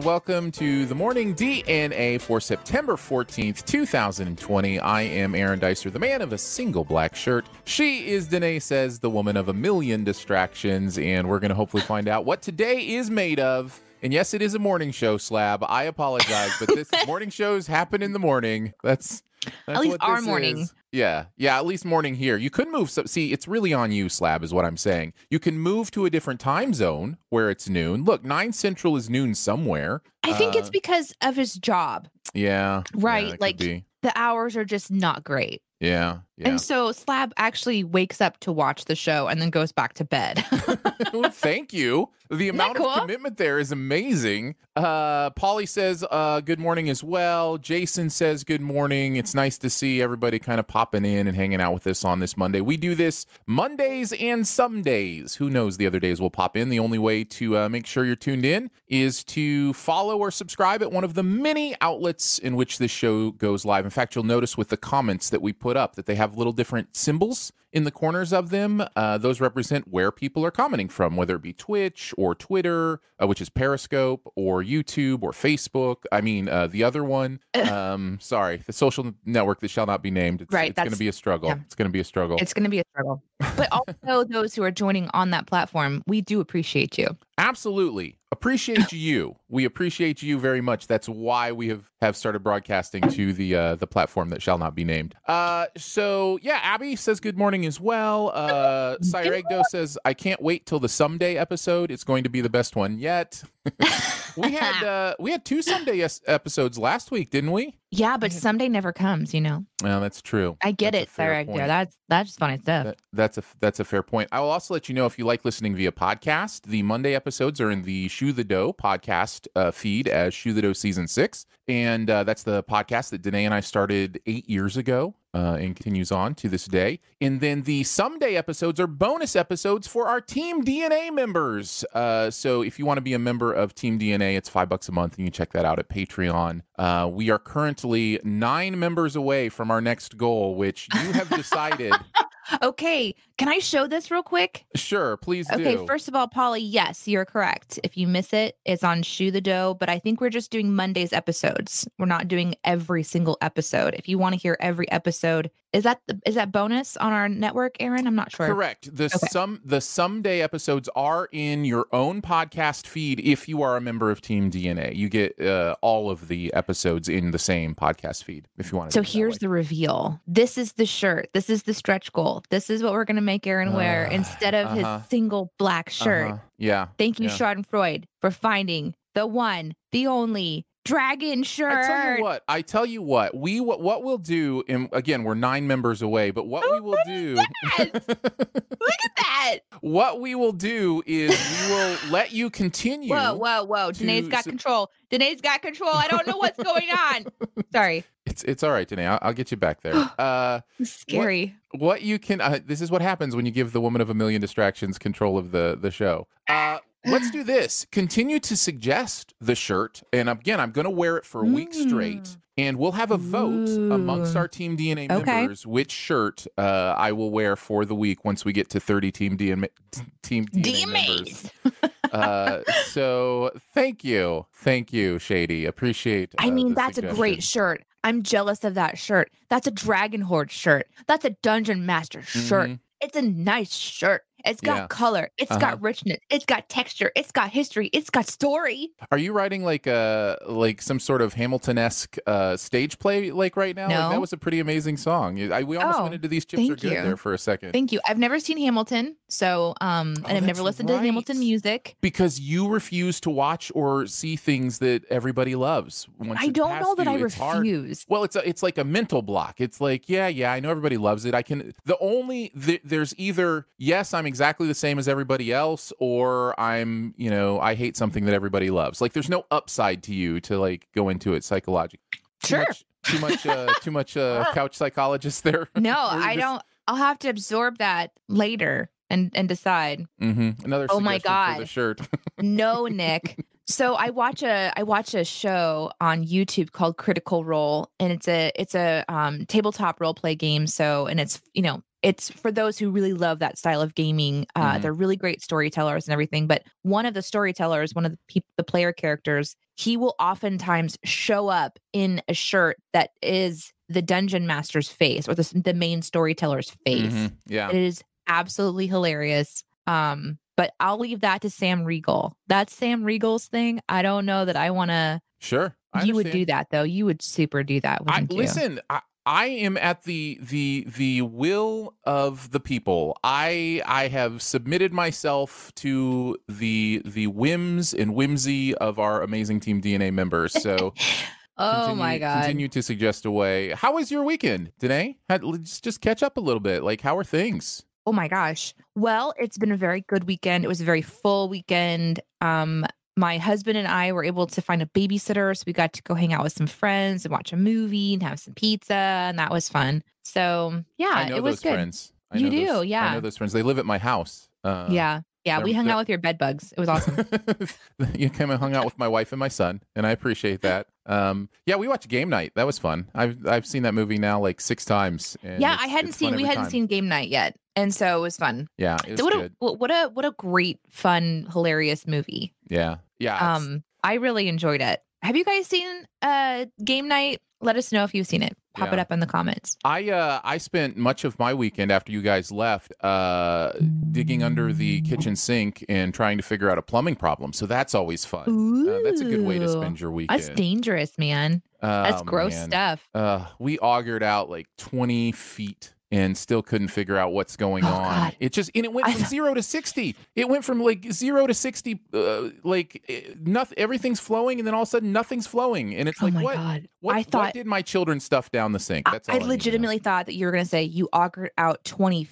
And welcome to the morning DNA for September 14th, 2020. I am Aaron Dicer, the man of a single black shirt. She is Danae says, the woman of a million distractions, and we're going to hopefully find out what today is made of. And yes, it is a morning show slab. I apologize, but this morning shows happen in the morning. That's that's least what our this morning. is. Yeah, yeah, at least morning here. You could move. So, see, it's really on you, Slab, is what I'm saying. You can move to a different time zone where it's noon. Look, nine central is noon somewhere. I think it's Uh, because of his job. Yeah, yeah, Right, could like- The hours are just not great. yeah, yeah. And so Slab actually wakes up to watch the show and then goes back to bed. well, thank you. The amount of commitment there is amazing. Uh, Polly says uh, good morning as well. Jason says good morning. It's nice to see everybody kind of popping in and hanging out with us on this Monday. We do this Mondays and some days. Who knows? The other days will pop in. The only way to uh, make sure you're tuned in is to follow or subscribe at one of the many outlets in which this show goes live. In fact, you'll notice with the comments that we put up that they have little different symbols in the corners of them. Uh, those represent where people are commenting from, whether it be Twitch or Twitter, uh, which is Periscope, or YouTube or Facebook. I mean, uh, the other one. Um, sorry, the social network that shall not be named. It's, Right, it's going to be a struggle. yeah. It's going to be a struggle. it's going to be a struggle. But also, those who are joining on that platform, we do appreciate you. Absolutely. Appreciate you. We appreciate you very much. That's why we have have started broadcasting to the uh the platform that shall not be named. Uh so yeah, Abby says good morning as well. Uh Cyregdo says I can't wait till the someday episode. It's going to be the best one yet. we had uh we had two someday episodes last week, didn't we? Yeah, but someday never comes, you know? Well, that's true. I get That's it, Sarah. That's that's funny stuff. That, that's a that's a fair point. I will also let you know if you like listening via podcast. The Monday episodes are in the Shoe the Dough podcast uh, feed as Shoe the Dough season six, and uh, that's the podcast that Danae and I started eight years ago. Uh, and continues on to this day. And then the Someday episodes are bonus episodes for our Team DNA members. Uh, so if you want to be a member of Team DNA, it's five bucks a month, and you can check that out at Patreon. Uh, we are currently nine members away from our next goal, which you have decided. Okay, can I show this real quick? Sure, please do. Okay, first of all, Polly, yes, you're correct. If you miss it, it's on Shoe the Dough, but I think we're just doing Monday's episodes. We're not doing every single episode. If you want to hear every episode, is that the, is that bonus on our network, Aaron? I'm not sure. Correct. The Okay. some the someday episodes are in your own podcast feed if you are a member of Team DNA. You get uh, all of the episodes in the same podcast feed if you want to. So here's the reveal. This is the shirt. This is the stretch goal. This is what we're gonna make Aaron wear Uh, instead of uh-huh. his single black shirt. Yeah. Thank you, yeah. Schadenfreude, for finding the one, the only dragon shirt. I tell you what. I tell you what. We what, what we'll do. And again, we're nine members away. But what Oh, we will look do. Look at that. what we will do is we will let you continue. Whoa, whoa, whoa. Danae's got control. Danae's got control. I don't know what's going on. Sorry. It's it's all right, Danae. I'll, I'll get you back there. Uh, Scary. what you can uh, this is what happens when you give the woman of a million distractions control of the the show uh let's do this continue to suggest the shirt and again i'm gonna wear it for a week straight Mm. and we'll have a vote amongst our team dna Okay. members which shirt uh i will wear for the week once we get to 30 team dna team DNA members uh so thank you thank you shady appreciate I uh, mean, the that's a great shirt. I'm jealous of that shirt. That's a Dragon Horde shirt. That's a Dungeon Master shirt. Mhm. It's a nice shirt. It's got Yeah. color. It's Uh-huh. got richness. It's got texture. It's got history. It's got story. Are you writing like a like some sort of Hamilton-esque uh, stage play like right now? Like, No. that was a pretty amazing song. I, we almost Oh, went into these chips are good you. there for a second. Thank you. I've never seen Hamilton, so um, Oh, and I've never listened to Hamilton music. because you refuse to watch or see things that everybody loves. Once I don't know that you, I it's hard. refuse. Well, it's a, it's like a mental block. It's like, yeah, yeah, I know everybody loves it. I can. The only th- there's either yes, I'm exactly the same as everybody else, or I'm, you know, I hate something that everybody loves. Like, there's no upside to you to like go into it psychologically. Too Sure. much, too much, uh, too much uh, couch psychologist there. No, I just- don't. I'll have to absorb that later and and decide. mm-hmm. Another. Oh my god for the shirt. No, Nick. So I watch a I watch a show on YouTube called Critical Role, and it's a it's a um, tabletop role play game. So and it's you know it's for those who really love that style of gaming. Uh, Mhm. They're really great storytellers and everything. But one of the storytellers, one of the peop the player characters, he will oftentimes show up in a shirt that is the dungeon master's face or the the main storyteller's face. Mhm. Yeah. It is absolutely hilarious. Um, but I'll leave that to Sam Riegel. That's Sam Riegel's thing. I don't know that I want to. Sure. I You would do that though. You would super do that. I you? listen. I, I am at the the the will of the people. I I have submitted myself to the the whims and whimsy of our amazing team DNA members. So oh my god. Continue to suggest a way. How was your weekend, Danae? Had, let's just catch up a little bit. Like, how are things? Oh my gosh. Well, it's been a very good weekend. It was a very full weekend. Um, my husband and I were able to find a babysitter, so we got to go hang out with some friends and watch a movie and have some pizza, and that was fun. So yeah, I know it was those good. friends. I You know do, those- I know those friends. They live at my house. Uh, yeah, yeah. We hung they're- out with your bed bugs. It was awesome. you came and hung out with my wife and my son, and I appreciate that. Um, yeah, we watched Game Night. That was fun. I've I've seen that movie now like six times. And yeah, I hadn't seen we hadn't time. seen game night yet, and so it was fun. Yeah, it was So what good. a what a what a great, fun, hilarious movie. yeah, yeah. Um, I really enjoyed it. Have you guys seen uh game night? Let us know if you've seen it. Pop it up in the comments. I uh I spent much of my weekend after you guys left uh digging under the kitchen sink and trying to figure out a plumbing problem. So that's always fun. Uh, that's a good way to spend your weekend. That's dangerous, man. That's Oh, gross man. stuff. Uh, we augered out like 20 feet and still couldn't figure out what's going Oh, on. God. It just and it went from thought- zero to 60. It went from like zero to 60, uh, like eh, nothing. Everything's flowing, and then all of a sudden nothing's flowing, and it's oh like what? god. What, I what did my children stuff down the sink? I, That's I I to know. legitimately thought that you were gonna say you augered out 20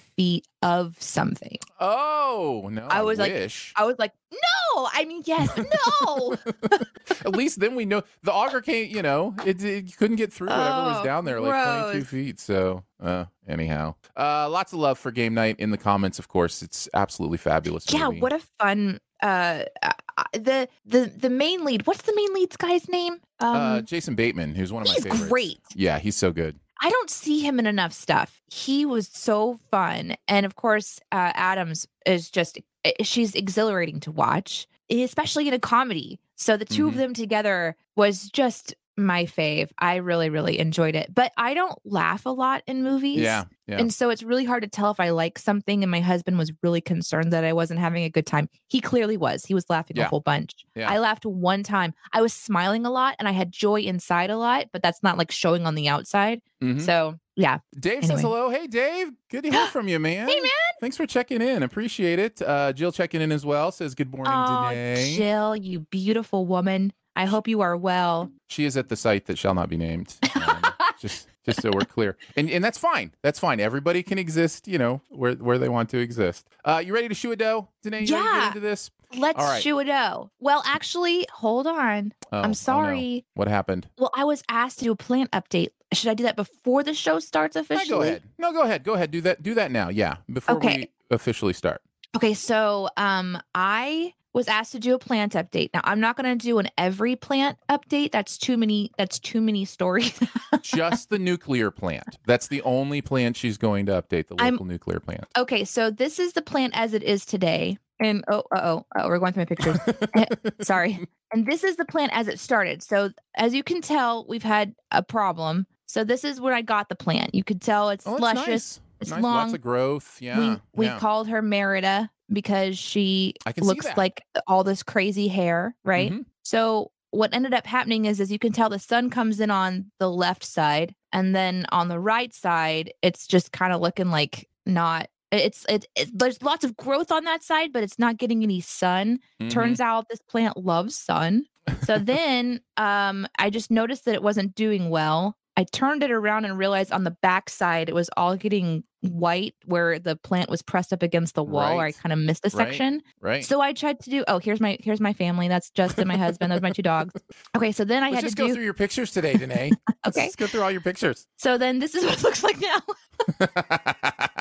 of something. Oh no! I was like- wish. I was like, no, I mean yes, no. At least then we know the auger can't. You know, it, it couldn't get through whatever was Oh, down there, like twenty-two feet. So, uh, anyhow, uh, lots of love for game night in the comments. Of course, it's absolutely fabulous. yeah, movie. what a fun uh uh, the the the main lead. What's the main lead's guy's name? Um uh, Jason Bateman, who's one of my he's favorites. great. Yeah, he's so good. I don't see him in enough stuff. He was so fun. And of course, uh, Adams is just, eh, she's exhilarating to watch, especially in a comedy. So the 2 of Mhm. them together was just my fave. I really, really enjoyed it. But I don't laugh a lot in movies. Yeah, yeah. And so it's really hard to tell if I like something. And my husband was really concerned that I wasn't having a good time. He clearly was. He was laughing Yeah. a whole bunch. Yeah. I laughed one time. I was smiling a lot and I had joy inside a lot, but that's not like showing on the outside. Mhm. So yeah. Dave says hello. Hey, Dave. Good to hear from you, man. Hey, man. Thanks for checking in. Appreciate it. Uh, Jill checking in as well. Says good morning, Oh, Danae. Jill, you beautiful woman. I hope you are well. She is at the site that shall not be named. Um, just just so we're clear. And and that's fine. That's fine. Everybody can exist, you know, where where they want to exist. Uh you ready to shoe a dough? Danae, you Yeah. into this? Let's right. shoe it out. Well, actually, hold on. Oh, oh. I'm sorry. What happened? Well, I was asked to do a plant update. Should I do that before the show starts No, officially? go ahead. No, go ahead. Go ahead. Do that. Do that now. Yeah. Before Okay. we officially start. Okay, so um I was asked to do a plant update. Now, I'm not going to do an every plant update. That's too many that's too many stories. Just the nuclear plant. That's the only plant she's going to update, the I'm- local nuclear plant. okay, so this is the plant as it is today. And oh, uh-oh, oh, we're going through my pictures. Eh, sorry. And this is the plant as it started. So as you can tell, we've had a problem. So this is where I got the plant. You could tell it's Oh, luscious. nice. It's nice. long. Lots of growth. Yeah. we we yeah. called her Merida because she I can see looks like all this crazy hair, right? Mhm. So what ended up happening is as you can tell the sun comes in on the left side and then on the right side it's just kind of looking like not it's it, it there's lots of growth on that side but it's not getting any sun Mhm. turns out this plant loves sun so then um i just noticed that it wasn't doing well i turned it around and realized on the back side it was all getting white where the plant was pressed up against the wall where i kind of missed a Right. section right. so I tried to do. Oh, here's my here's my family. That's Justin, my husband. Those are my two dogs. Okay, so then I Let's had just to go do. through your pictures today, Danae. Let's Okay. just go through all your pictures. So then this is what it looks like now.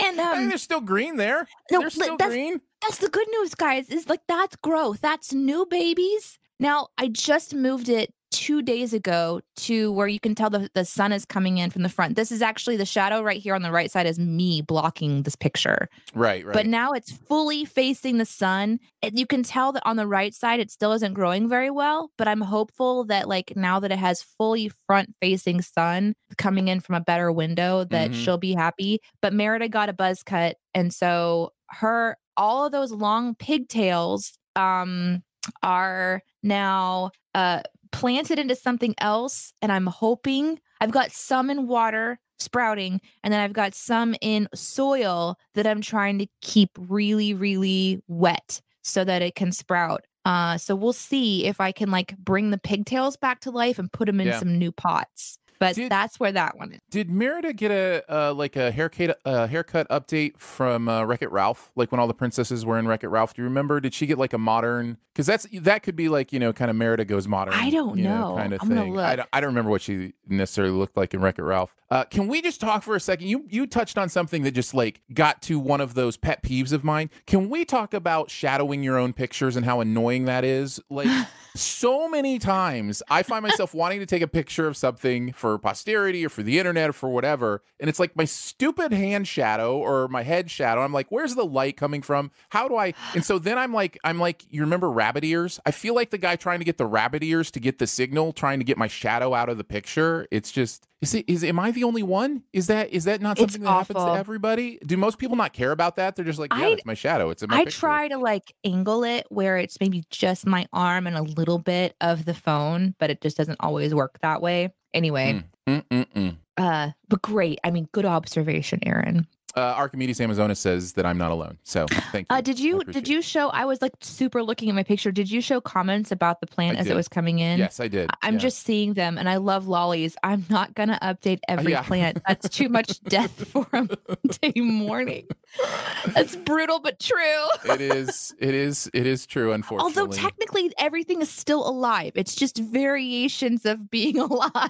And I mean, um, they're still green there. no, they're still that's green. that's the good news, guys. Is like that's growth. That's new babies. Now I just moved it two days ago to where you can tell the, the sun is coming in from the front. This is actually the shadow right here on the right side is me blocking this picture. Right, right. But now it's fully facing the sun. And you can tell that on the right side, it still isn't growing very well. But I'm hopeful that, like, now that it has fully front facing sun coming in from a better window, that Mhm. she'll be happy. But Merida got a buzz cut. And so her, all of those long pigtails, um, are now uh planted into something else and i'm hoping i've got some in water sprouting and then i've got some in soil that i'm trying to keep really really wet so that it can sprout uh so we'll see if i can like bring the pigtails back to life and put them in Yeah. some new pots but Did- that's where that one is Did Merida get a uh, like a haircut uh, haircut update from uh, Wreck It Ralph? Like when all the princesses were in Wreck It Ralph? Do you remember? Did she get like a modern? Because that's that could be like you know kind of Merida goes modern. I don't you know. kind of I'm thing. I don't, I don't remember what she necessarily looked like in Wreck It Ralph. Uh, can we just talk for a second? You you touched on something that just like got to one of those pet peeves of mine. Can we talk about shadowing your own pictures and how annoying that is? Like so many times I find myself wanting to take a picture of something for posterity or for the internet or for whatever. And it's like my stupid hand shadow or my head shadow. I'm like, where's the light coming from? How do I? And so then I'm like, I'm like, you remember rabbit ears? I feel like the guy trying to get the rabbit ears to get the signal, trying to get my shadow out of the picture. It's just, is it, is, am I the only one? Is that, is that not It's something that happens to everybody? Do most people not care about that? They're just like, yeah, I- it's my shadow. It's in my I picture. try to like angle it where it's maybe just my arm and a little bit of the phone, but it just doesn't always work that way. Anyway, Mm-mm-mm. uh, but great. I mean, good observation, Aaron. Uh, Archimedes Amazonas says that I'm not alone. So thank you. Uh, did you did you show? I was like super looking at my picture. Did you show comments about the plant I as did. it was coming in? Yes, I did. I'm Yeah. just seeing them, and I love lollies. I'm not gonna update every yeah. plant. That's too much death for a Monday morning. That's brutal, but true. it is. It is. It is true. Unfortunately. Although technically everything is still alive. It's just variations of being alive.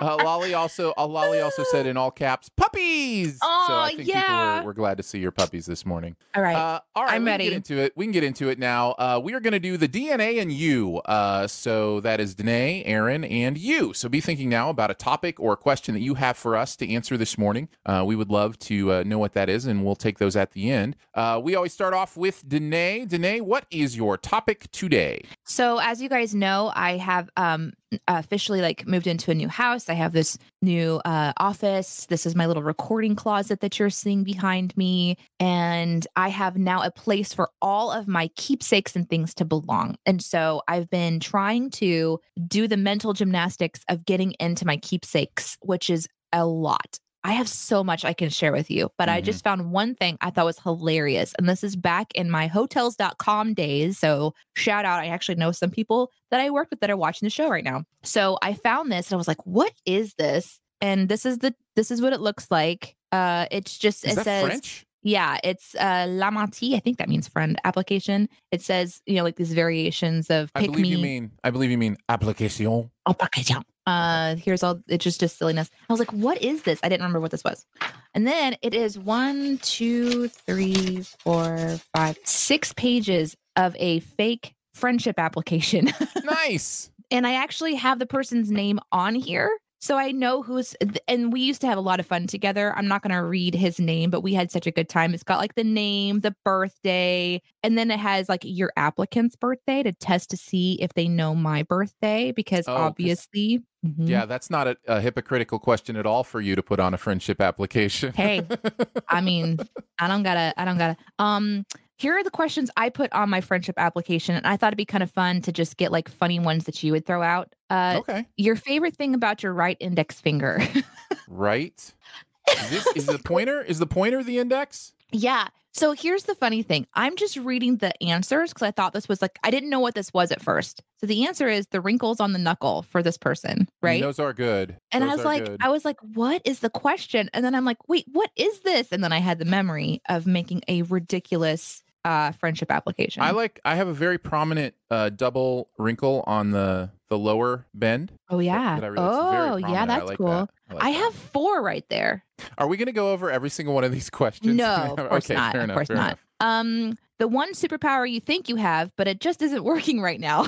Uh, Lolly also. Uh, Lolly also said in all caps, "Puppies." so Aw, I think people yeah. were, were glad to see your puppies this morning. All right. Uh, all right, I'm we can ready. get into it. We can get into it now. Uh, we are going to do the DNA and you. Uh, so that is Danae, Aaron, and you. So be thinking now about a topic or a question that you have for us to answer this morning. Uh, we would love to uh, know what that is, and we'll take those at the end. Uh, we always start off with Danae. Danae, what is your topic today? So as you guys know, I have um officially like moved into a new house. I have this new uh office. This is my little recording closet that you're seeing behind me and I have now a place for all of my keepsakes and things to belong. And so I've been trying to do the mental gymnastics of getting into my keepsakes, which is a lot. I have so much I can share with you, but I Mhm. just found one thing I thought was hilarious. And this is back in my hotels.com days. So shout out. I actually know some people that I work with that are watching the show right now. So I found this and I was like, what is this? And this is the this is what it looks like. Uh it's just Is it says French? yeah, it's uh Lamati, I think that means friend application. It says, you know, like these variations of I pick believe me you mean. I believe you mean application. application. Uh, here's all. It's just just silliness. I was like, "What is this?" I didn't remember what this was. And then it is one, two, three, four, five, six pages of a fake friendship application, nice. and I actually have the person's name on here. So I know who's, and we used to have a lot of fun together. I'm not going to read his name, but we had such a good time. It's got like the name, the birthday, and then it has like your applicant's birthday to test to see if they know my birthday because Oh, obviously. Mhm. Yeah, that's not a, a hypocritical question at all for you to put on a friendship application. Hey, I mean, I don't gotta, I don't gotta. Um, here are the questions I put on my friendship application, and I thought it'd be kind of fun to just get like funny ones that you would throw out. Uh, okay, your favorite thing about your right index finger? right. Is, this, is the pointer is the pointer the index? yeah. So here's the funny thing. I'm just reading the answers because I thought this was like I didn't know what this was at first. So the answer is the wrinkles on the knuckle for this person, right? those are good. And I was like, good. I was like, what is the question? And then I'm like, wait, what is this? And then I had the memory of making a ridiculous uh friendship application. I like. I have a very prominent uh, double wrinkle on the the lower bend. oh yeah. that I really- very oh yeah, prominent. I that's like cool. that. I, like I that. have four right there. Are we going to go over every single one of these questions? No, of course okay, not. Fair Of enough, course fair not. enough. Um, the one superpower you think you have, but it just isn't working right now.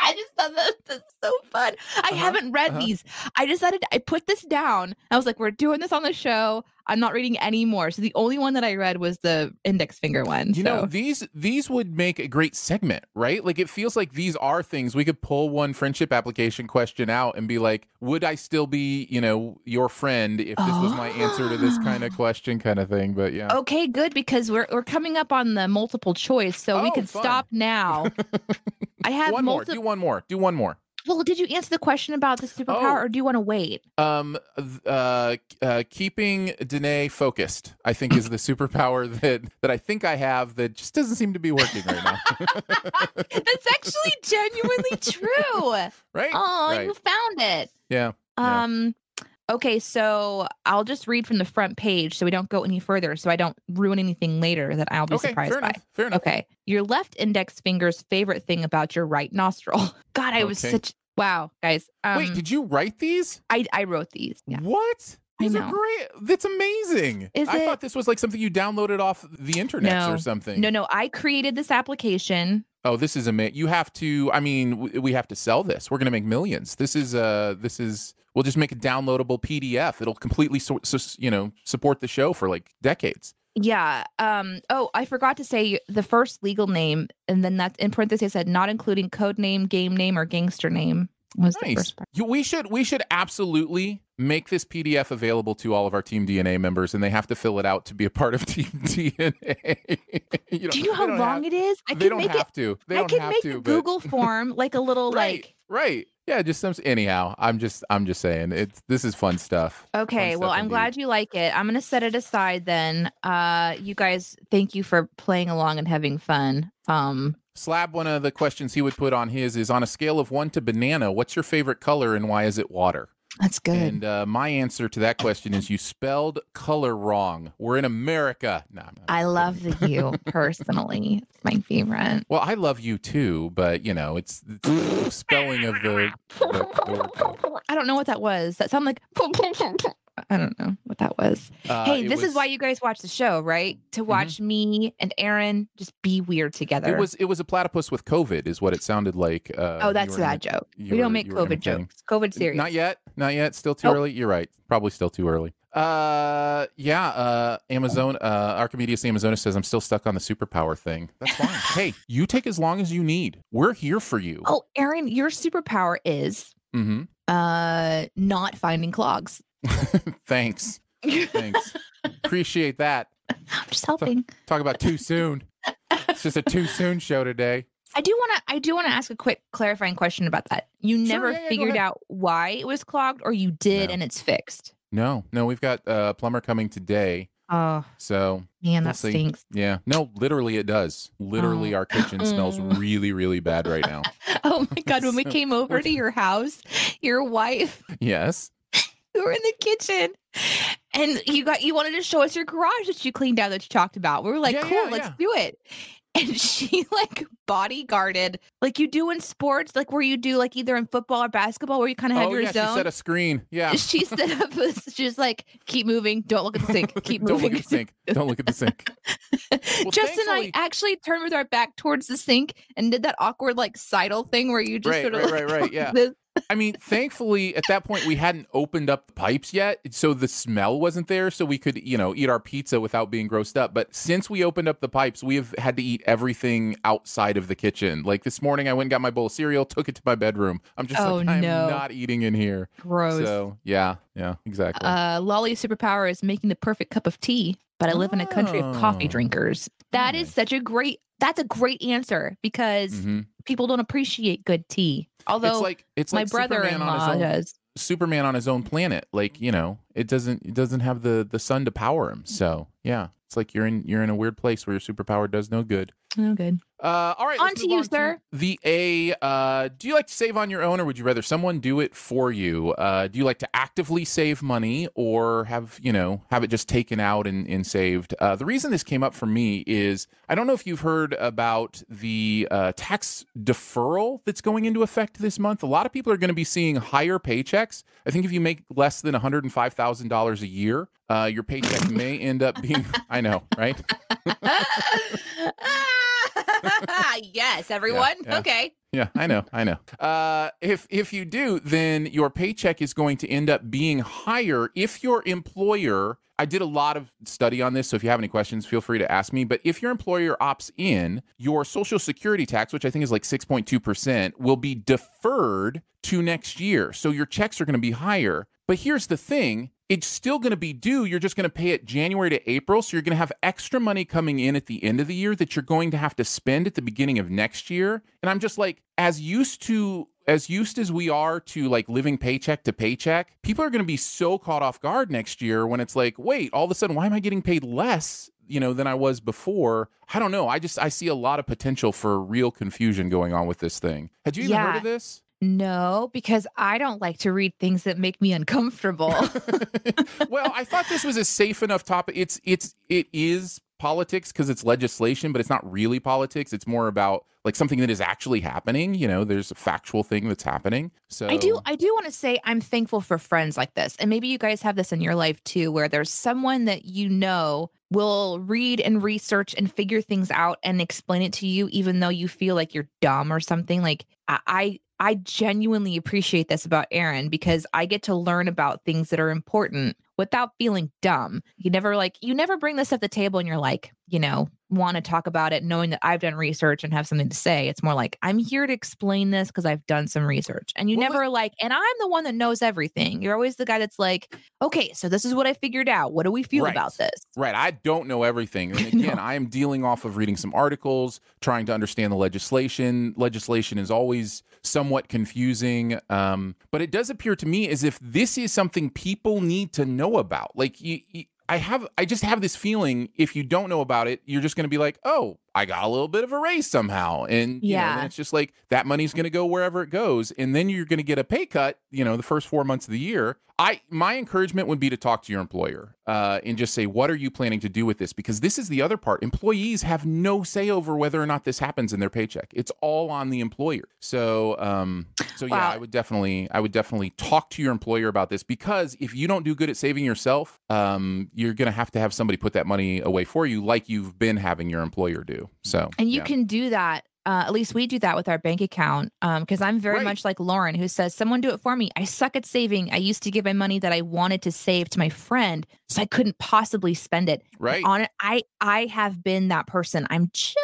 I just thought that that's so fun. I Uh-huh, haven't read uh-huh. these. I decided I put this down. I was like, we're doing this on the show. I'm not reading any more. So the only one that I read was the index finger one. You so. know, these these would make a great segment, right? Like it feels like these are things we could pull one friendship application question out and be like, would I still be, you know, your friend if this was my answer to this kind of Oh. question kind of thing, but yeah. Okay, good because we're we're coming up on the multiple choice, so we Oh, can fun. stop now. I have one more. Do one more. Do one more. Well, did you answer the question about the superpower, Oh. or do you want to wait? Um, uh, uh, keeping Danae focused, I think, is the superpower that that I think I have that just doesn't seem to be working right now. That's actually genuinely true. right? Oh, right. you found it. Yeah. Yeah. Okay, so I'll just read from the front page so we don't go any further, so I don't ruin anything later that I'll be Okay. surprised Fair by. enough. Fair enough. Okay, your left index finger's favorite thing about your right nostril. God, I was Okay. such wow, guys. Um, Wait, did you write these? I I wrote these. Yeah. What? These are great. That's amazing. Is I it? thought this was like something you downloaded off the internet No. or something. No, no, I created this application. Oh, this is amazing. You have to. I mean, we have to sell this. We're gonna make millions. This is. Uh, this is. We'll just make a downloadable PDF. It'll completely, so, so, you know, support the show for like decades. Yeah. Um. Oh, I forgot to say the first legal name, and then that's in parentheses. I said not including code name, game name, or gangster name was the Nice. first part. We should. We should absolutely make this PDF available to all of our Team DNA members, and they have to fill it out to be a part of Team DNA. you Do you know how long it is? I They can don't make have it. to. They I don't can have make to. the but- Google form like a little right, like. right. Yeah, just some. Anyhow, I'm just. I'm just saying. It's. This is fun stuff. Okay, Fun well, stuff I'm indeed. glad you like it. I'm gonna set it aside then. Uh, you guys, thank you for playing along and having fun. Um, Slab, one of the questions he would put on his is on a scale of one to banana, what's your favorite color and why is it water? that's good. And uh, my answer to that question is you spelled color wrong. We're in America. No, I love the you personally. It's my favorite. Well, I love you too, but you know, it's, it's the spelling of the. the, the. I don't know what that was. That sounded like. I don't know what that was. Uh, hey, this is was- Mm-hmm. why you guys watch the show, right? To watch me and Aaron just be weird together. It was it was a platypus with COVID, is what it sounded like. Uh, oh, that's a in bad joke. We don't make COVID jokes. COVID series. Not yet. Not yet. Still too Nope. early. You're right. Probably still too early. Uh, yeah. Uh, Amazon. Uh, Archimedes Amazonas says I'm still stuck on the superpower thing. That's fine. hey, you take as long as you need. We're here for you. Oh, Aaron, your superpower is Mm-hmm. uh not finding clogs. Thanks. Thanks. Appreciate that. I'm just helping. Talk about too soon. It's just a too soon show today. I do want to. I do want to ask a quick clarifying question about that. You Sure, never yeah, figured out why it was clogged, or you did No. and it's fixed. No, no, we've got uh, a plumber coming today. Oh So man, We'll that see. stinks. yeah, no, literally it does. Literally, Oh. our kitchen smells really, really bad right now. Oh my god, when we came over to your house, your wife, Yes. we were in the kitchen, and you got you wanted to show us your garage that you cleaned out that you talked about. We were like, Yeah, cool, yeah, let's yeah. do it. And she like bodyguarded, like you do in sports, like where you do like either in football or basketball, where you kind of have oh your yeah, zone. she set a screen. Yeah. she set up a, she's like keep moving don't look at the sink keep moving. Don't look at the sink. Don't look at the sink. Well, justin and i actually turned with our back towards the sink and did that awkward like sidle thing where you just Right, sort of right, like, right, right, yeah. this. I mean, thankfully at that point we hadn't opened up the pipes yet, so the smell wasn't there, so we could, you know, eat our pizza without being grossed up. But since we opened up the pipes, we have had to eat everything outside of the kitchen. Like this morning, I went and got my bowl of cereal, took it to my bedroom. I'm just Oh, like, I'm no. not eating in here. Gross. So yeah, yeah, exactly. uh, Lolly's superpower is making the perfect cup of tea, but I live in a country of coffee Oh. drinkers. That is Nice. such a great. That's a great answer because Mhm. people don't appreciate good tea. Although it's like it's my like Superman on his brother-in-law own does. Superman on his own planet. Like you know, it doesn't it doesn't have the the sun to power him. So yeah, it's like you're in you're in a weird place where your superpower does no good. No good. Uh, all right, On to you, sir. The A. Uh, do you like to save on your own, or would you rather someone do it for you? Uh, do you like to actively save money, or have you know have it just taken out and, and saved? Uh, the reason this came up for me is I don't know if you've heard about the uh, tax deferral that's going into effect this month. A lot of people are going to be seeing higher paychecks. I think if you make less than one hundred and five thousand dollars a year, uh, your paycheck may end up being. I know, right? yes, everyone. yeah. Okay. Yeah, I know, I know. Uh, if if you do, then your paycheck is going to end up being higher if your employer. I did a lot of study on this, so if you have any questions, feel free to ask me. But if your employer opts in, your Social Security tax, which I think is like six point two percent, will be deferred to next year. So your checks are going to be higher. But here's the thing it's still going to be due. You're just going to pay it January to April. So you're going to have extra money coming in at the end of the year that you're going to have to spend at the beginning of next year. And I'm just like, as used to, as used as we are to like living paycheck to paycheck, people are going to be so caught off guard next year when it's like, wait, all of a sudden, why am I getting paid less? You know, than I was before. I don't know. I just I see a lot of potential for real confusion going on with this thing. Had you even heard of this? No, because I don't like to read things that make me uncomfortable. well, I thought this was a safe enough topic. It's it's it is politics because it's legislation, but it's not really politics. It's more about like something that is actually happening. You know, there's a factual thing that's happening. So I do I do want to say I'm thankful for friends like this. And maybe you guys have this in your life too where there's someone that you know will read and research and figure things out and explain it to you even though you feel like you're dumb or something. Like I I, genuinely appreciate this about Aaron because I get to learn about things that are important without feeling dumb. You never like you never bring this at the table and you're like, you know, want to talk about it knowing that I've done research and have something to say. It's more like I'm here to explain this because I've done some research. And you Well, never like, and I'm the one that knows everything. You're always the guy that's like, okay, so this is what I figured out. What do we feel Right. about this? Right. I don't know everything. And No. again, I am dealing off of reading some articles, trying to understand the legislation. Legislation is always somewhat confusing. Um, but it does appear to me as if this is something people need to know about. Like, you, you, I have, I just have this feeling if you don't know about it, you're just going to be like, oh, I got a little bit of a raise somehow. And, you know, Yeah. it's just like that money's going to go wherever it goes. And then you're going to get a pay cut, you know, the first four months of the year. I, my encouragement would be to talk to your employer uh, and just say, what are you planning to do with this? Because this is the other part. Employees have no say over whether or not this happens in their paycheck. It's all on the employer. So, um, so yeah, Wow. I would definitely, I would definitely talk to your employer about this because if you don't do good at saving yourself, um, you're going to have to have somebody put that money away for you, like you've been having your employer do. So, And you yeah. can do that. Uh, at least we do that with our bank account. Um, because I'm very Right. much like Lauren, who says, "Someone do it for me." I suck at saving. I used to give my money that I wanted to save to my friend, so I couldn't possibly spend it. right. On it, I I have been that person. I'm just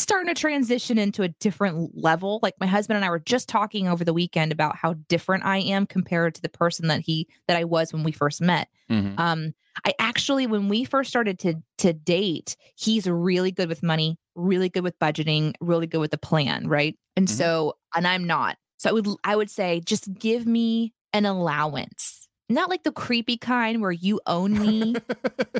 starting to transition into a different level. Like my husband and I were just talking over the weekend about how different I am compared to the person that he that I was when we first met. Mhm. Um, I actually, when we first started to to date, he's really good with money, really good with budgeting, really good with the plan, right? And Mhm. so, and I'm not. So I would I would say just give me an allowance, not like the creepy kind where you own me,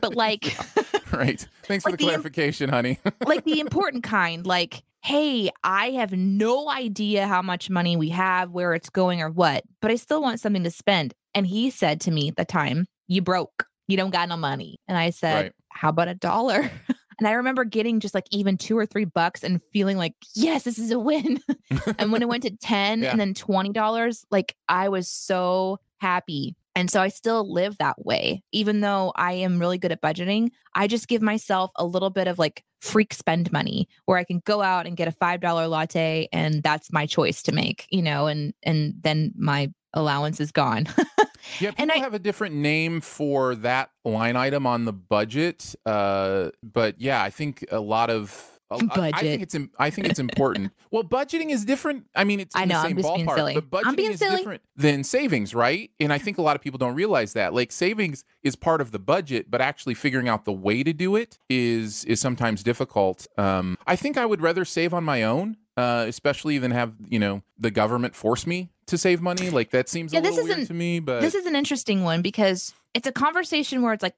but like right. Thanks for Like the the im- clarification, honey. like the important kind, like. Hey, I have no idea how much money we have, where it's going, or what, but I still want something to spend. And he said to me at the time, You broke. You don't got no money. And I said, Right. How about a dollar? And I remember getting just like even two or three bucks and feeling like, yes, this is a win. and when it went to 10 Yeah. and then $20, like I was so happy. And so I still live that way. Even though I am really good at budgeting, I just give myself a little bit of like freak spend money where I can go out and get a $5 latte and that's my choice to make, you know, and and then my allowance is gone. Yeah, people And I- have a different name for that line item on the budget. Uh, but yeah, I think a lot of I- I, I think it's I think it's important. well, budgeting is different. I mean, it's I know, the I'm same just being silly. but budgeting I'm being is silly. different than savings, right? And I think a lot of people don't realize that. Like savings is part of the budget, but actually figuring out the way to do it is is sometimes difficult. Um, I think I would rather save on my own. Uh, especially than have you know the government force me to save money. Like that seems Yeah, a this weird isn't- to me but this is an interesting one because it's a conversation where it's like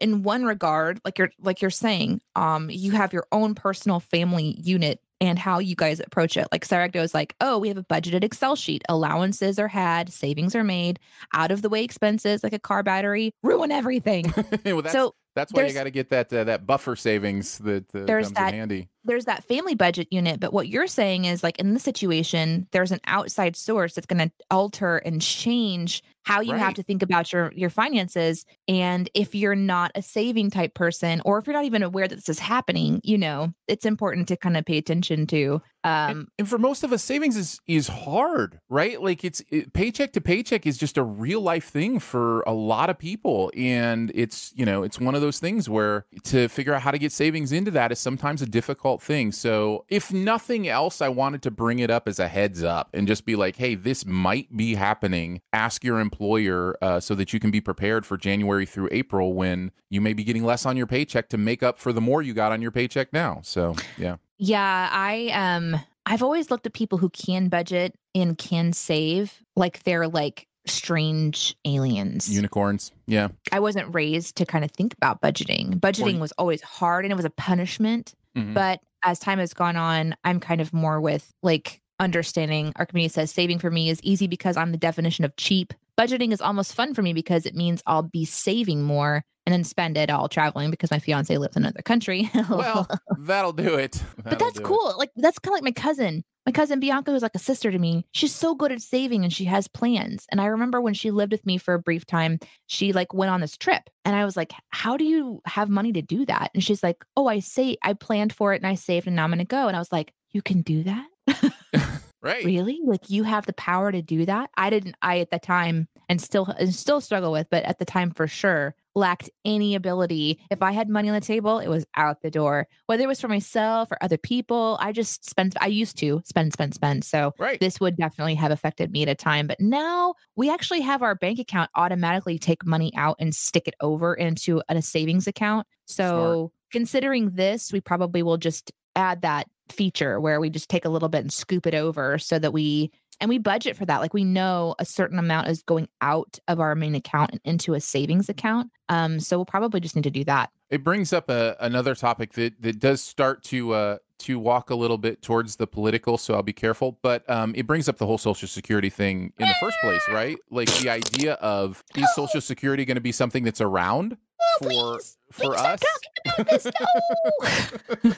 in one regard like you're like you're saying um you have your own personal family unit and how you guys approach it. Like sarah goes like oh we have a budgeted excel sheet. Allowances are had savings are made. Out of the way expenses like a car battery ruin everything. Well, that's, so that's why you got to get that uh, that buffer savings that uh, There's comes that- in handy. there's that family budget unit but what you're saying is like in this situation there's an outside source that's going to alter and change how you Right. have to think about your your finances and if you're not a saving type person or if you're not even aware that this is happening you know it's important to kind of pay attention to um and, and for most of us, savings is is hard, right? Like it's it, paycheck to paycheck is just a real life thing for a lot of people, and it's you know it's one of those things where to figure out how to get savings into that is sometimes a difficult thing. So if nothing else, I wanted to bring it up as a heads up and just be like, hey, this might be happening. Ask your employer uh, so that you can be prepared for January through April when you may be getting less on your paycheck to make up for the more you got on your paycheck now. So yeah. Yeah i um i've always looked at people who can budget and can save like they're like strange aliens Unicorns. Yeah. I wasn't raised to kind of think about budgeting. Budgeting was always hard and it was a punishment. Mhm. But as time has gone on, I'm kind of more with like understanding. Archimedes says saving for me is easy because I'm the definition of cheap. Budgeting is almost fun for me because it means I'll be saving more and then spend it all traveling because my fiance lives in another country. Well, that'll do it. but That'll that's do it. cool. Like that's kind of like my cousin. My cousin Bianca, who's like a sister to me, she's so good at saving and she has plans. And I remember when she lived with me for a brief time, she like went on this trip. And I was like, How do you have money to do that? And she's like, Oh, I say I planned for it and I saved and now I'm gonna go. And I was like, You can do that? Right. really? Like you have the power to do that? I didn't I at the time and still and still struggle with, but at the time for sure lacked any ability. If I had money on the table, it was out the door. Whether it was for myself or other people, I just spent I used to spend, spend, spend. So Right. this would definitely have affected me at a time. But now we actually have our bank account automatically take money out and stick it over into a savings account. So considering this, we probably will just add that feature where we just take a little bit and scoop it over so that we and we budget for that like we know a certain amount is going out of our main account and into a savings account um so we'll probably just need to do that It brings up a, another topic that, that does start to uh, to walk a little bit towards the political, so I'll be careful. But um, it brings up the whole Social Security thing in the first place, right? Like the idea of is Social Security going to be something that's around Oh, for please, for please us?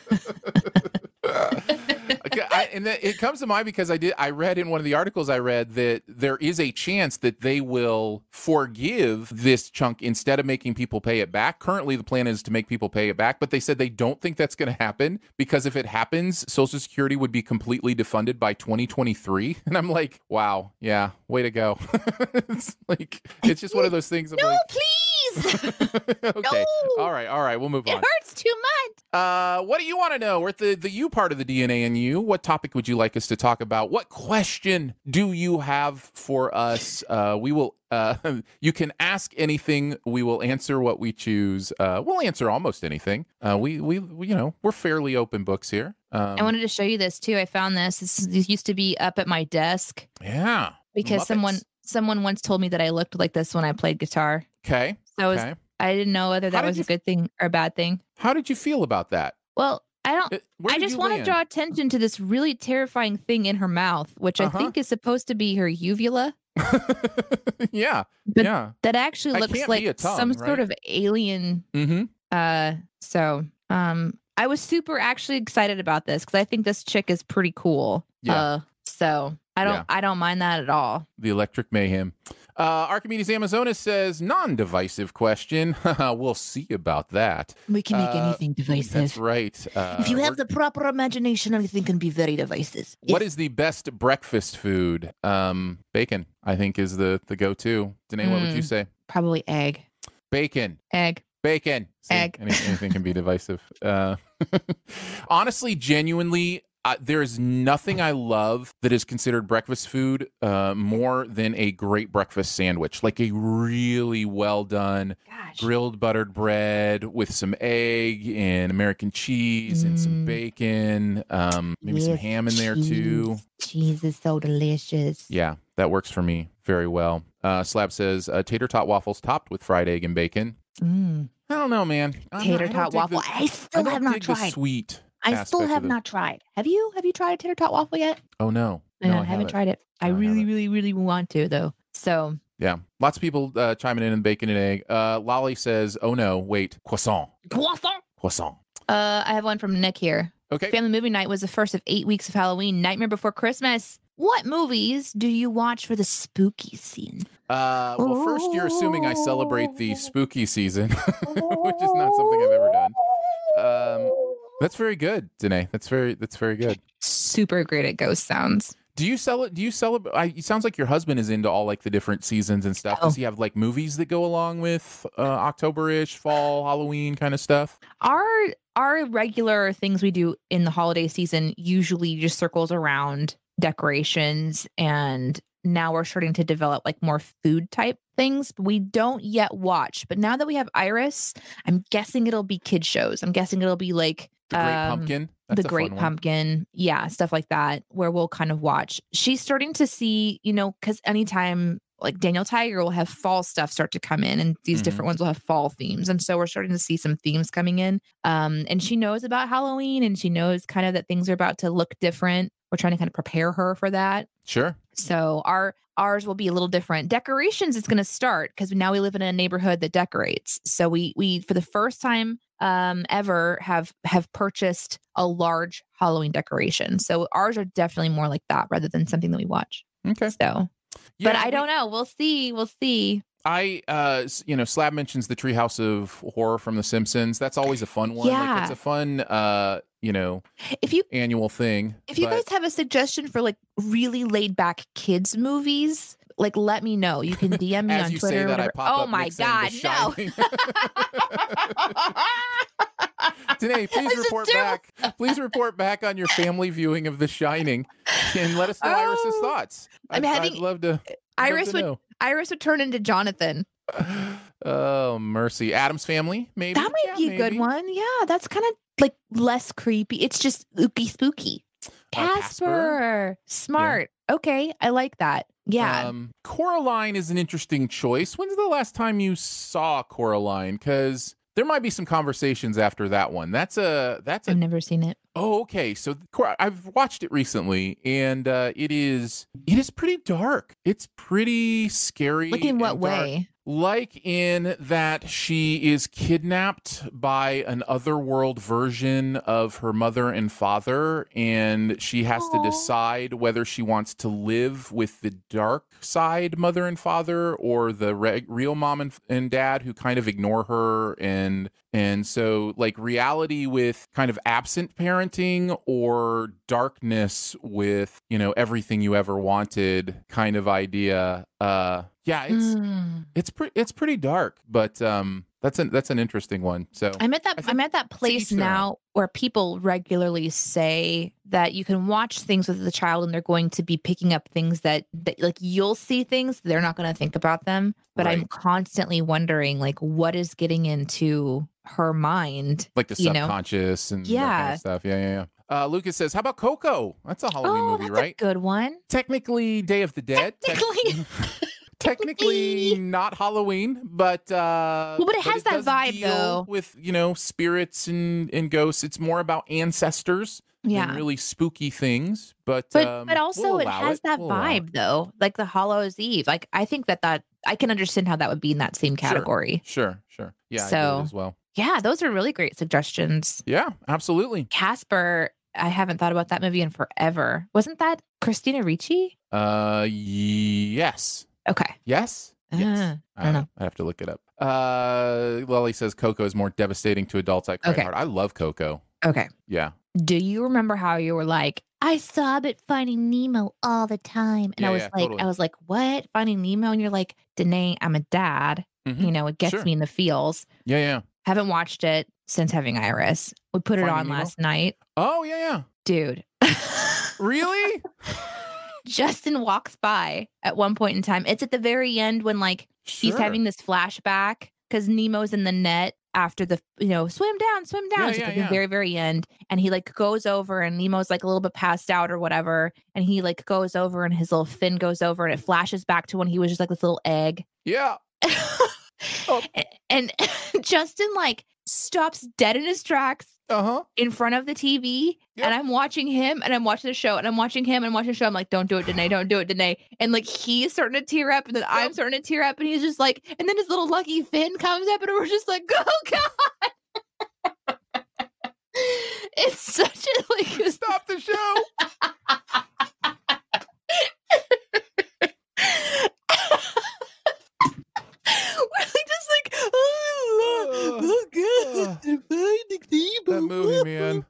stop talking about this no Okay, I, and it comes to mind because I did. I read in one of the articles I read that there is a chance that they will forgive this chunk instead of making people pay it back. Currently, the plan is to make people pay it back, but they said they don't think that's going to happen because if it happens, Social Security would be completely defunded by 2023. And I'm like, wow, yeah, way to go. it's like it's just one of those things. I'm no like, please okay, No. all right, all right, we'll move it on. It hurts too much Uh, what do you want to know? We're at the, the you part of the DNA and you. What topic would you like us to talk about? What question do you have for us? Uh, we will, uh, you can ask anything. We will answer what we choose. Uh, we'll answer almost anything. Uh, we, we, we, you know, we're fairly open books here. Um, i wanted to show you this too i found this this, this used to be up at my desk yeah. because someone someone once told me that i looked like this when i played guitar Okay. so I was Okay. I didn't know whether that was you a good thing or a bad thing. How did you feel about that? Well, I don't. Where I just want to draw attention to this really terrifying thing in her mouth, which Uh-huh. I think is supposed to be her uvula, yeah. But yeah. that actually That looks like tongue, some sort of alien. Mm-hmm. Uh, so um, I was super actually excited about this because I think this chick is pretty cool. Yeah. Uh, so I don't Yeah. I don't mind that at all. the electric mayhem Uh, Archimedes Amazonas says non-divisive question. we'll see about that. We can make Uh, anything divisive. That's right. Uh, if you have the proper imagination, anything can be very divisive. What Yes. is the best breakfast food? Um, bacon, I think, is the the go-to. Danae, what would you Mm. say? probably egg? Bacon. Egg. Bacon. See, Egg. any- anything can be divisive. Uh, honestly, genuinely, uh, there is nothing I love that is considered breakfast food uh, more than a great breakfast sandwich, like a really well done Gosh. grilled buttered bread with some egg and American cheese and some Mm. bacon, um, maybe some ham in there too. Cheese is so delicious. Yeah, that works for me very well. Uh, Slab says uh, tater tot waffles topped with fried egg and bacon. Mm. I don't know, man. I'm Tater not- tot waffle. the- I still don't have not tried. sweet. I still have the- not tried. Have you? Have you tried a tater tot waffle yet? Oh no, No, no, I, haven't tried it. I I really, really, really want to though. So Yeah, lots of people uh, chiming in and bacon and egg. Uh, Lolly says, "Oh no, wait, croissant, croissant. croissant." Uh, I have one from Nick here. Okay, Family movie night was the first of eight weeks of Halloween. Nightmare Before Christmas. What movies do you watch for the spooky scene? Uh, well, first you're assuming I celebrate the spooky season, which is not something I've ever done. Um, that's very good, Danae. That's very that's very good. Super great at ghost sounds. Do you sell it? Do you celebrate? I, it sounds like your husband is into all like the different seasons and stuff. Does Oh. he have like movies that go along with uh, October-ish, fall, Halloween kind of stuff? Our our regular things we do in the holiday season usually just circles around decorations and now we're starting to develop like more food type things. We don't yet watch, but now that we have Iris, I'm guessing it'll be kid shows. I'm guessing it'll be like The Great um, Pumpkin. That's the Great one. Pumpkin, yeah, stuff like that, where we'll kind of watch. She's starting to see, you know, because anytime like Daniel Tiger will have fall stuff start to come in, and these Mhm. different ones will have fall themes, and so we're starting to see some themes coming in. Um, and she knows about Halloween, and she knows kind of that things are about to look different. We're trying to kind of prepare her for that. Sure. So our ours will be a little different. Decorations is going to start because now we live in a neighborhood that decorates. So we we for the first time um ever have have purchased a large Halloween decoration. So ours are definitely more like that rather than something that we watch. Okay. So, Yeah, but I don't know. We'll see. We'll see. I, uh, you know, Slab mentions the Treehouse of Horror from The Simpsons. That's always a fun one. Like, Yeah. it's a fun, uh, you know, If you annual thing. if you but- guys have a suggestion for like really laid back kids movies, like let me know. You can DM me on Twitter. that, oh my god, no. Today, please report back. Please report back on your family viewing of The Shining, and let us know Iris's Oh, thoughts. I'm I'd, having- I'd love to. love Iris to would know. Iris would turn into Jonathan. Oh mercy, Addams Family, maybe That might Yeah, be a good one. Yeah, that's kind of like less creepy. It's just spooky, spooky. Uh, Casper, Casper? smart. Okay, I like that. Yeah, Um, Coraline is an interesting choice. When's the last time you saw Coraline? Because there might be some conversations after that one. That's a that's a I've never seen it. oh okay. So Cor- I've watched it recently, and uh, it is it is pretty dark. It's pretty scary. Like in what way? Like in that she is kidnapped by an otherworld version of her mother and father, and she has to decide whether she wants to live with the dark side mother and father or the re- real mom and, and dad who kind of ignore her and and so like reality with kind of absent parenting or darkness with you know everything you ever wanted kind of idea uh yeah it's Mm. it's pretty it's pretty dark but um that's an that's an interesting one so I'm at that. Think I'm at that place now where people regularly say that you can watch things with the child, and they're going to be picking up things that, that like you'll see things they're not going to think about them. But I'm constantly wondering, like, what is getting into her mind? like the you know. subconscious and that kind Yeah. of stuff yeah yeah yeah uh lucas says how about coco that's a halloween oh, movie that's right a good one. technically day of the dead Tec- Technically. technically not halloween but uh Well, but it has that does vibe, though. with you know spirits and and ghosts it's more about ancestors Yeah. really spooky things but But um, but also we'll it has it. that We'll vibe though, like the Hollow's Eve. Like I think that that I can understand how that would be in that same category. sure sure yeah So- it as well Yeah, those are really great suggestions. yeah absolutely Casper, I haven't thought about that movie in forever. Wasn't that Christina Ricci? uh yes Okay. Yes. Uh, Yes. I don't know. I have to look it up. Uh, Lily says Coco is more devastating to adults. I cry Okay. hard. I love Coco. Okay. Yeah. Do you remember how you were like, I sob at Finding Nemo all the time? And Yeah, I was yeah, like, totally. I was like, what? Finding Nemo? And you're like, Danae, I'm a dad. Mhm. You know, it gets Sure. me in the feels. Yeah. Yeah. Haven't watched it since having Iris. We put it on Nemo? last night. Oh yeah. Yeah. Dude. Really? Justin walks by at one point in time. It's at the very end when like he's having this flashback because Nemo's in the net after the you know swim down, swim down. Yeah, It's yeah, at yeah. the very very end, and he like goes over, and Nemo's like a little bit passed out or whatever, and he like goes over, and his little fin goes over, and it flashes back to when he was just like this little egg. Yeah. Oh. And Justin like stops dead in his tracks Uh huh. in front of the TV Yep. and I'm watching him and I'm watching the show and I'm watching him and I'm watching the show. I'm like, don't do it, Danae. Don't do it, Danae. And like he's starting to tear up and then I'm starting to tear up and he's just like, and then his little lucky fin comes up and we're just like, oh God. it's such a like Stop the show. we're like just like oh, Ugh. oh God. that movie, man.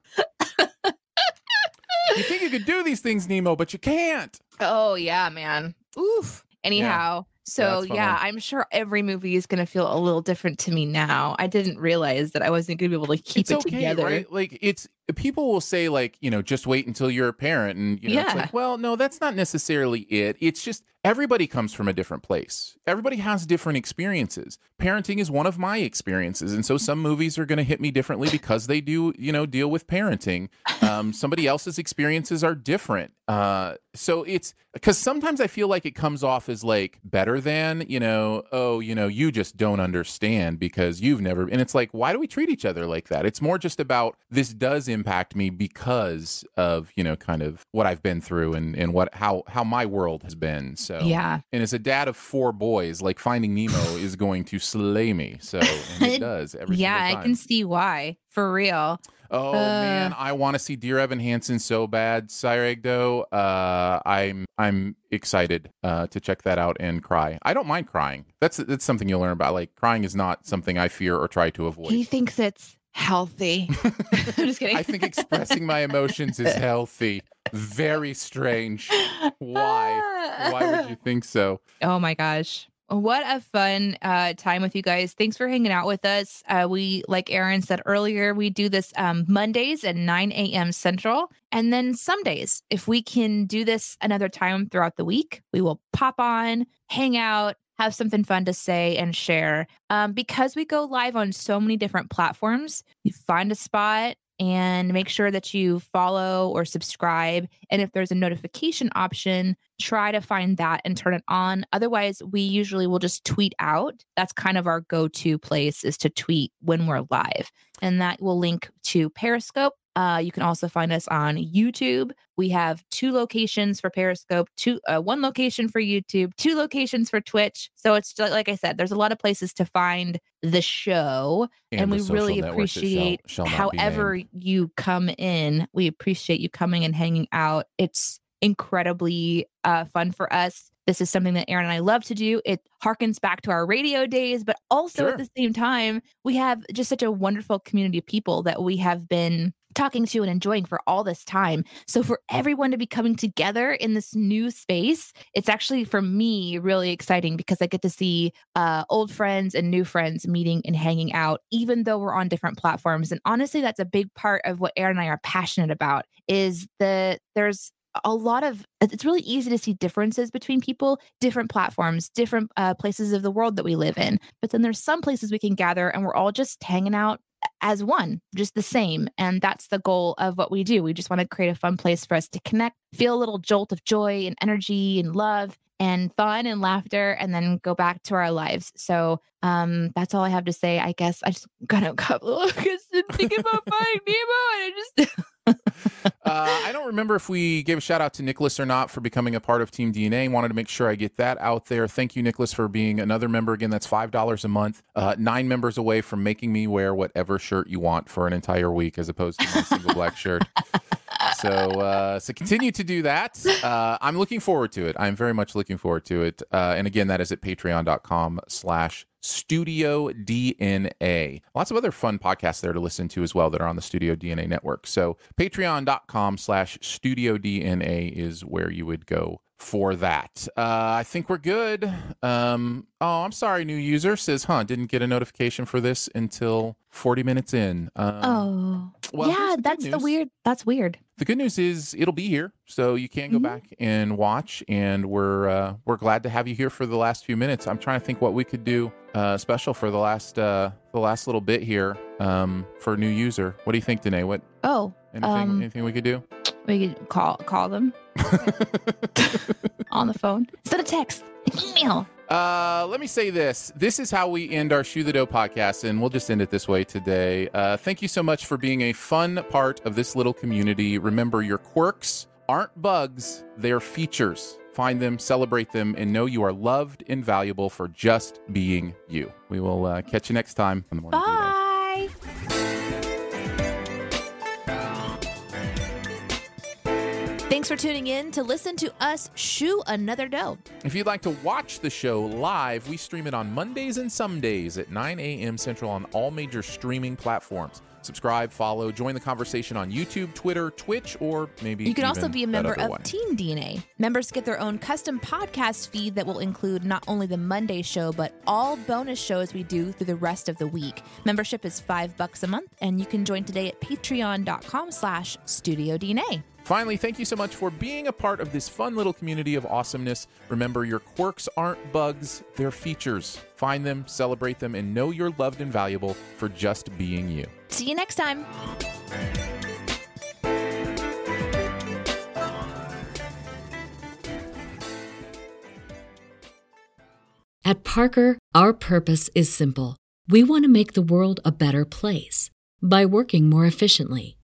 you think you could do these things, Nemo, but you can't. Oh yeah, man. Oof. Anyhow, so that's fun yeah. I'm sure every movie is gonna feel a little different to me now. I didn't realize that I wasn't gonna be able to keep it's it okay, together. right? Like it's people will say like you know just wait until you're a parent, and you know it's Yeah. like well no that's not necessarily it. It's just everybody comes from a different place. Everybody has different experiences. Parenting is one of my experiences, and so some movies are going to hit me differently because they do you know deal with parenting. Um, somebody else's experiences are different. Uh, so it's because sometimes I feel like it comes off as like better than you know oh you know you just don't understand because you've never and it's like why do we treat each other like that it's more just about this does impact me because of you know kind of what i've been through and and what how how my world has been so Yeah. and as a dad of four boys like finding nemo is going to slay me so and it does Yeah, I can see why. For real. Oh Uh, man, I want to see Dear Evan Hansen so bad, Cyregdo. Uh, I'm I'm excited uh, to check that out and cry. I don't mind crying. That's that's something you'll learn about. Like crying is not something I fear or try to avoid. He thinks it's healthy. I'm just kidding. I think expressing my emotions is healthy. Very strange. Why? Why would you think so? Oh my gosh. What a fun uh, time with you guys. Thanks for hanging out with us. Uh, we, like Aaron said earlier, we do this um, Mondays at 9 a.m. Central. And then some days, if we can do this another time throughout the week, we will pop on, hang out, have something fun to say and share. Um, because we go live on so many different platforms, you find a spot and make sure that you follow or subscribe. And if there's a notification option, try to find that and turn it on. Otherwise, we usually will just tweet out. That's kind of our go to place is to tweet when we're live. And that will link to Periscope. Uh, you can also find us on YouTube. We have two locations for Periscope, two uh, one location for YouTube, two locations for Twitch. So it's just, like I said, there's a lot of places to find the show and, the we really that shall- appreciate shall however you come in we appreciate you coming and hanging out it's incredibly uh, fun for us this is something that aaron and i love to do it harkens back to our radio days but also Sure. at the same time we have just such a wonderful community of people that we have been talking to and enjoying for all this time so for everyone to be coming together in this new space it's actually for me really exciting because i get to see uh, old friends and new friends meeting and hanging out, even though we're on different platforms. And honestly, that's a big part of what Aaron and I are passionate about. Is that there's a lot of it's really easy to see differences between people, different platforms, different uh, places of the world that we live in. But then there's some places we can gather, and we're all just hanging out as one, just the same. And that's the goal of what we do. We just want to create a fun place for us to connect, feel a little jolt of joy and energy and love and fun and laughter and then go back to our lives. So um that's all I have to say. I guess I just got a couple of thinking about finding Nemo and I just uh, I don't remember if we gave a shout out to Nicholas or not for becoming a part of Team DNA. Wanted to make sure I get that out there. Thank you, Nicholas, for being another member. Again, that's five dollars a month. Uh, nine members away from making me wear whatever shirt you want for an entire week, as opposed to my single black shirt. So, uh, so continue to do that. Uh, I'm looking forward to it. I'm very much looking forward to it. Uh, and again, that is at patreon.com slash Studio DNA. Lots of other fun podcasts there to listen to as well that are on the Studio DNA network. So patreon.com slash Studio DNA is where you would go for that. Uh, I think we're good. Um, oh, I'm sorry, new user says, huh, didn't get a notification for this until 40 minutes in. Um, oh, well, yeah, the that's the weird. That's weird. The good news is it'll be here, so you can go Mhm. back and watch. And we're uh, we're glad to have you here for the last few minutes. I'm trying to think what we could do uh, special for the last uh, the last little bit here um, for a new user. What do you think, Danae? What Oh, anything Um, anything we could do? we could call call them on the phone instead of text. Email. Uh, let me say this. This is how we end our Shoe the Dough podcast, and we'll just end it this way today. Uh, thank you so much for being a fun part of this little community. Remember, your quirks aren't bugs, they're features. Find them, celebrate them, and know you are loved and valuable for just being you. We will uh, catch you next time on the Morning Dew Thanks for tuning in to listen to us shoe another dough. If you'd like to watch the show live, we stream it on Mondays and some days at 9 a.m. Central on all major streaming platforms. Subscribe, follow, join the conversation on YouTube, Twitter, Twitch, or maybe You can also be a member of one. Team DNA. Members get their own custom podcast feed that will include not only the Monday show, but all bonus shows we do through the rest of the week. Membership is five bucks a month, and you can join today at patreon.com slash studio DNA. Finally, thank you so much for being a part of this fun little community of awesomeness. Remember, your quirks aren't bugs, they're features. Find them, celebrate them, and know you're loved and valuable for just being you. See you next time. At Parker, our purpose is simple. We want to make the world a better place by working more efficiently,